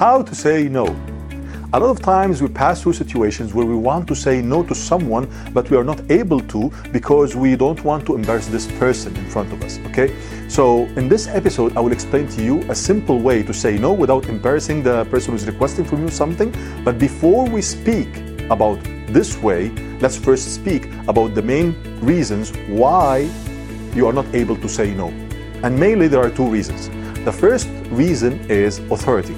How to say no. A lot of times we pass through situations where we want to say no to someone, but we are not able to because we don't want to embarrass this person in front of us. Okay? So, in this episode, I will explain to you a simple way to say no without embarrassing the person who's requesting from you something. But before we speak about this way, let's first speak about the main reasons why you are not able to say no. And mainly, there are two reasons. The first reason is authority.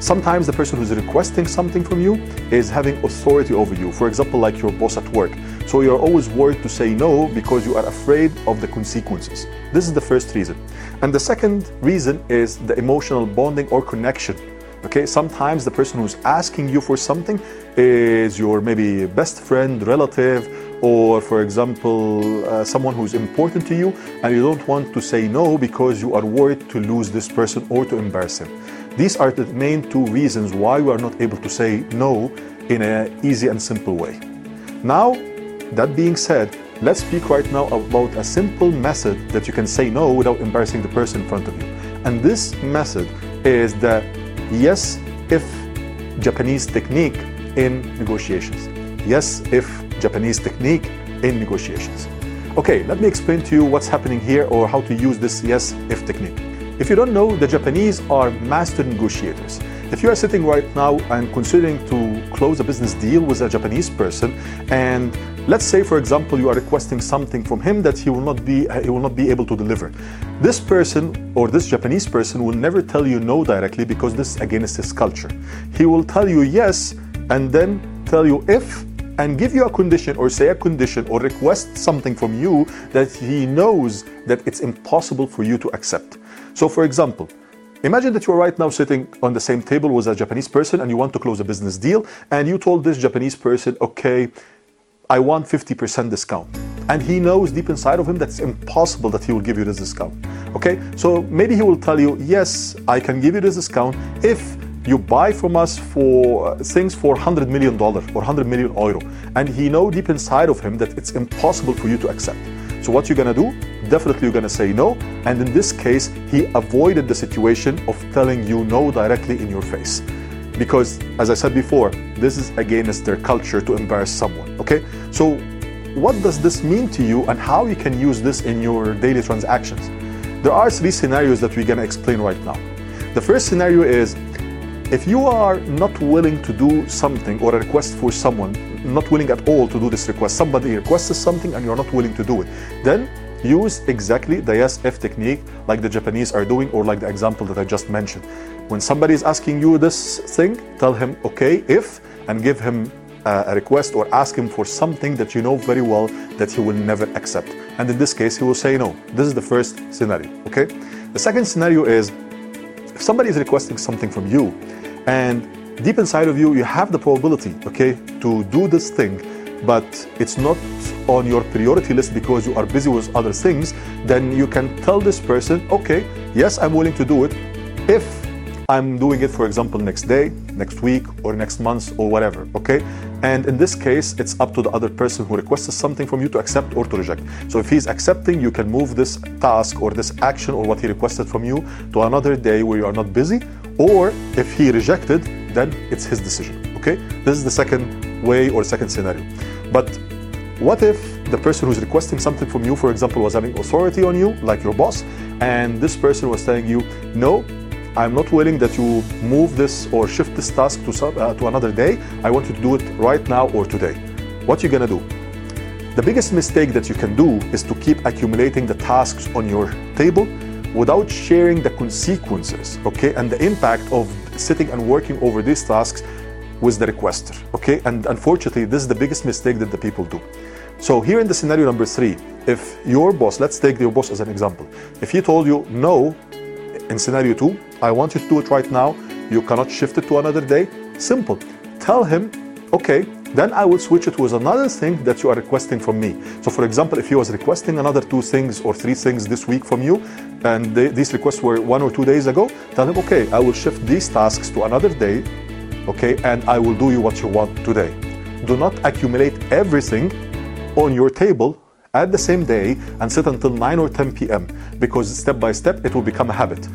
Sometimes the person who's requesting something from you is having authority over you. For example, like your boss at work. So you're always worried to say no because you are afraid of the consequences. This is the first reason. And the second reason is the emotional bonding or connection. Okay, sometimes the person who's asking you for something is your maybe best friend, relative, or for example, uh, someone who's important to you, and you don't want to say no because you are worried to lose this person or to embarrass him. These are the main two reasons why we are not able to say no in an easy and simple way. Now, that being said, let's speak right now about a simple method that you can say no without embarrassing the person in front of you. And this method is the yes if Japanese technique in negotiations. Yes if Japanese technique in negotiations. Okay, let me explain to you what's happening here or how to use this yes if technique. If you don't know, the Japanese are master negotiators. If you are sitting right now and considering to close a business deal with a Japanese person, and let's say, for example, you are requesting something from him that he will not be uh, he will not be able to deliver, this person or this Japanese person will never tell you no directly because this against his culture. He will tell you yes and then tell you if and give you a condition or say a condition or request something from you that he knows that it's impossible for you to accept. So, for example, Imagine that you're right now sitting on the same table with a Japanese person and you want to close a business deal, and you told this Japanese person, okay, I want 50% discount. And he knows deep inside of him that it's impossible that he will give you this discount. Okay, so maybe he will tell you, yes, I can give you this discount if you buy from us for uh, things for 100 million dollar or 100 million euro. And he know deep inside of him that it's impossible for you to accept. So what you're gonna do? Definitely you're gonna say no. And in this case, he avoided the situation of telling you no directly in your face. Because as I said before, this is against their culture to embarrass someone. Okay? So what does this mean to you and how you can use this in your daily transactions? There are three scenarios that we're gonna explain right now. The first scenario is if you are not willing to do something or a request for someone, not willing at all to do this request, somebody requests something and you're not willing to do it, then use exactly the yes if technique like the Japanese are doing or like the example that I just mentioned. When somebody is asking you this thing, tell him okay if and give him uh, a request or ask him for something that you know very well that he will never accept. And in this case, he will say no. This is the first scenario, okay? The second scenario is if somebody is requesting something from you and deep inside of you, you have the probability, okay, to do this thing, but it's not on your priority list because you are busy with other things, then you can tell this person, okay, yes, I'm willing to do it if I'm doing it, for example, next day, next week, or next month, or whatever, okay? And in this case, it's up to the other person who requested something from you to accept or to reject. So if he's accepting, you can move this task or this action or what he requested from you to another day where you are not busy. Or if he rejected, then it's his decision, okay? This is the second way or second scenario. But what if the person who's requesting something from you, for example, was having authority on you, like your boss, and this person was telling you, no, I'm not willing that you move this or shift this task to, uh, to another day. I want you to do it right now or today. What are you gonna do? The biggest mistake that you can do is to keep accumulating the tasks on your table without sharing the consequences, okay, and the impact of sitting and working over these tasks with the requester, okay? And unfortunately, this is the biggest mistake that the people do. So here in the scenario number three, if your boss, let's take your boss as an example, if he told you no in scenario two, I want you to do it right now. You cannot shift it to another day. Simple. Tell him, okay, then I will switch it with another thing that you are requesting from me. So, for example, if he was requesting another two things or three things this week from you, and they, these requests were one or two days ago, tell him, okay, I will shift these tasks to another day, okay, and I will do you what you want today. Do not accumulate everything on your table at the same day and sit until 9 or 10 p.m. because step by step it will become a habit.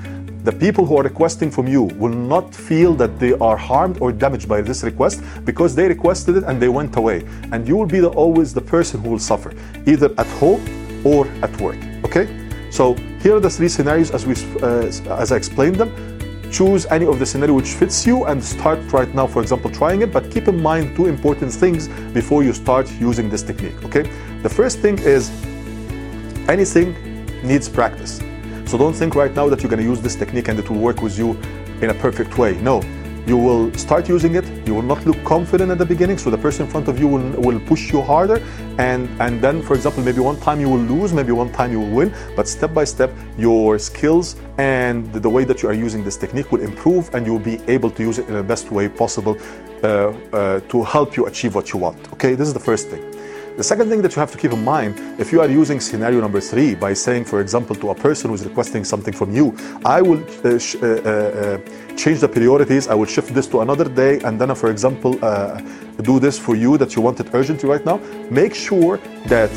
the people who are requesting from you will not feel that they are harmed or damaged by this request because they requested it and they went away. And you will be the, always the person who will suffer, either at home or at work. Okay? So here are the three scenarios as we uh, as I explained them. Choose any of the scenario which fits you and start right now, for example, trying it. But keep in mind two important things before you start using this technique. Okay? The first thing is anything needs practice. So don't think right now that you're going to use this technique and it will work with you in a perfect way. No, you will start using it. You will not look confident at the beginning so the person in front of you will, will push you harder. And and then for example maybe one time you will lose maybe one time you will win. But step by step your skills and the way that you are using this technique will improve and you will be able to use it in the best way possible uh, uh, to help you achieve what you want. Okay this is the first thing the second thing that you have to keep in mind, if you are using scenario number three by saying, for example, to a person who is requesting something from you, I will uh, sh- uh, uh, change the priorities, I will shift this to another day, and then, uh, for example, uh, do this for you that you want it urgently right now. Make sure that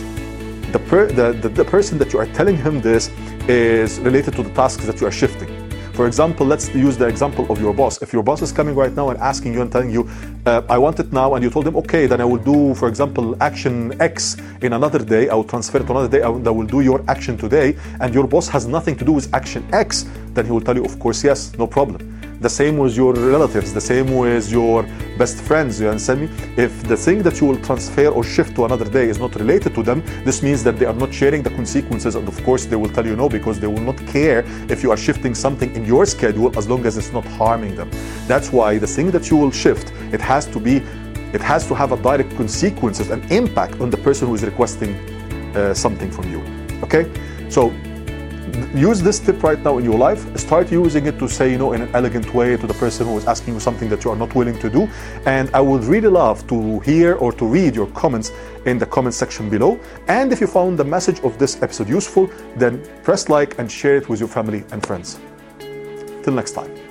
the, per- the, the, the person that you are telling him this is related to the tasks that you are shifting. For example, let's use the example of your boss. If your boss is coming right now and asking you and telling you, uh, I want it now, and you told him, okay, then I will do, for example, action X in another day, I will transfer it to another day, I will, I will do your action today, and your boss has nothing to do with action X, then he will tell you, of course, yes, no problem. The same with your relatives, the same with your best friends, you understand me? If the thing that you will transfer or shift to another day is not related to them, this means that they are not sharing the consequences, and of course, they will tell you no because they will not care if you are shifting something in your schedule as long as it's not harming them. That's why the thing that you will shift, it has to be, it has to have a direct consequences and impact on the person who is requesting uh, something from you. Okay? So use this tip right now in your life. Start using it to say you know in an elegant way to the person who is asking you something that you are not willing to do. And I would really love to hear or to read your comments in the comment section below. And if you found the message of this episode useful, then press like and share it with your family and friends. Till next time.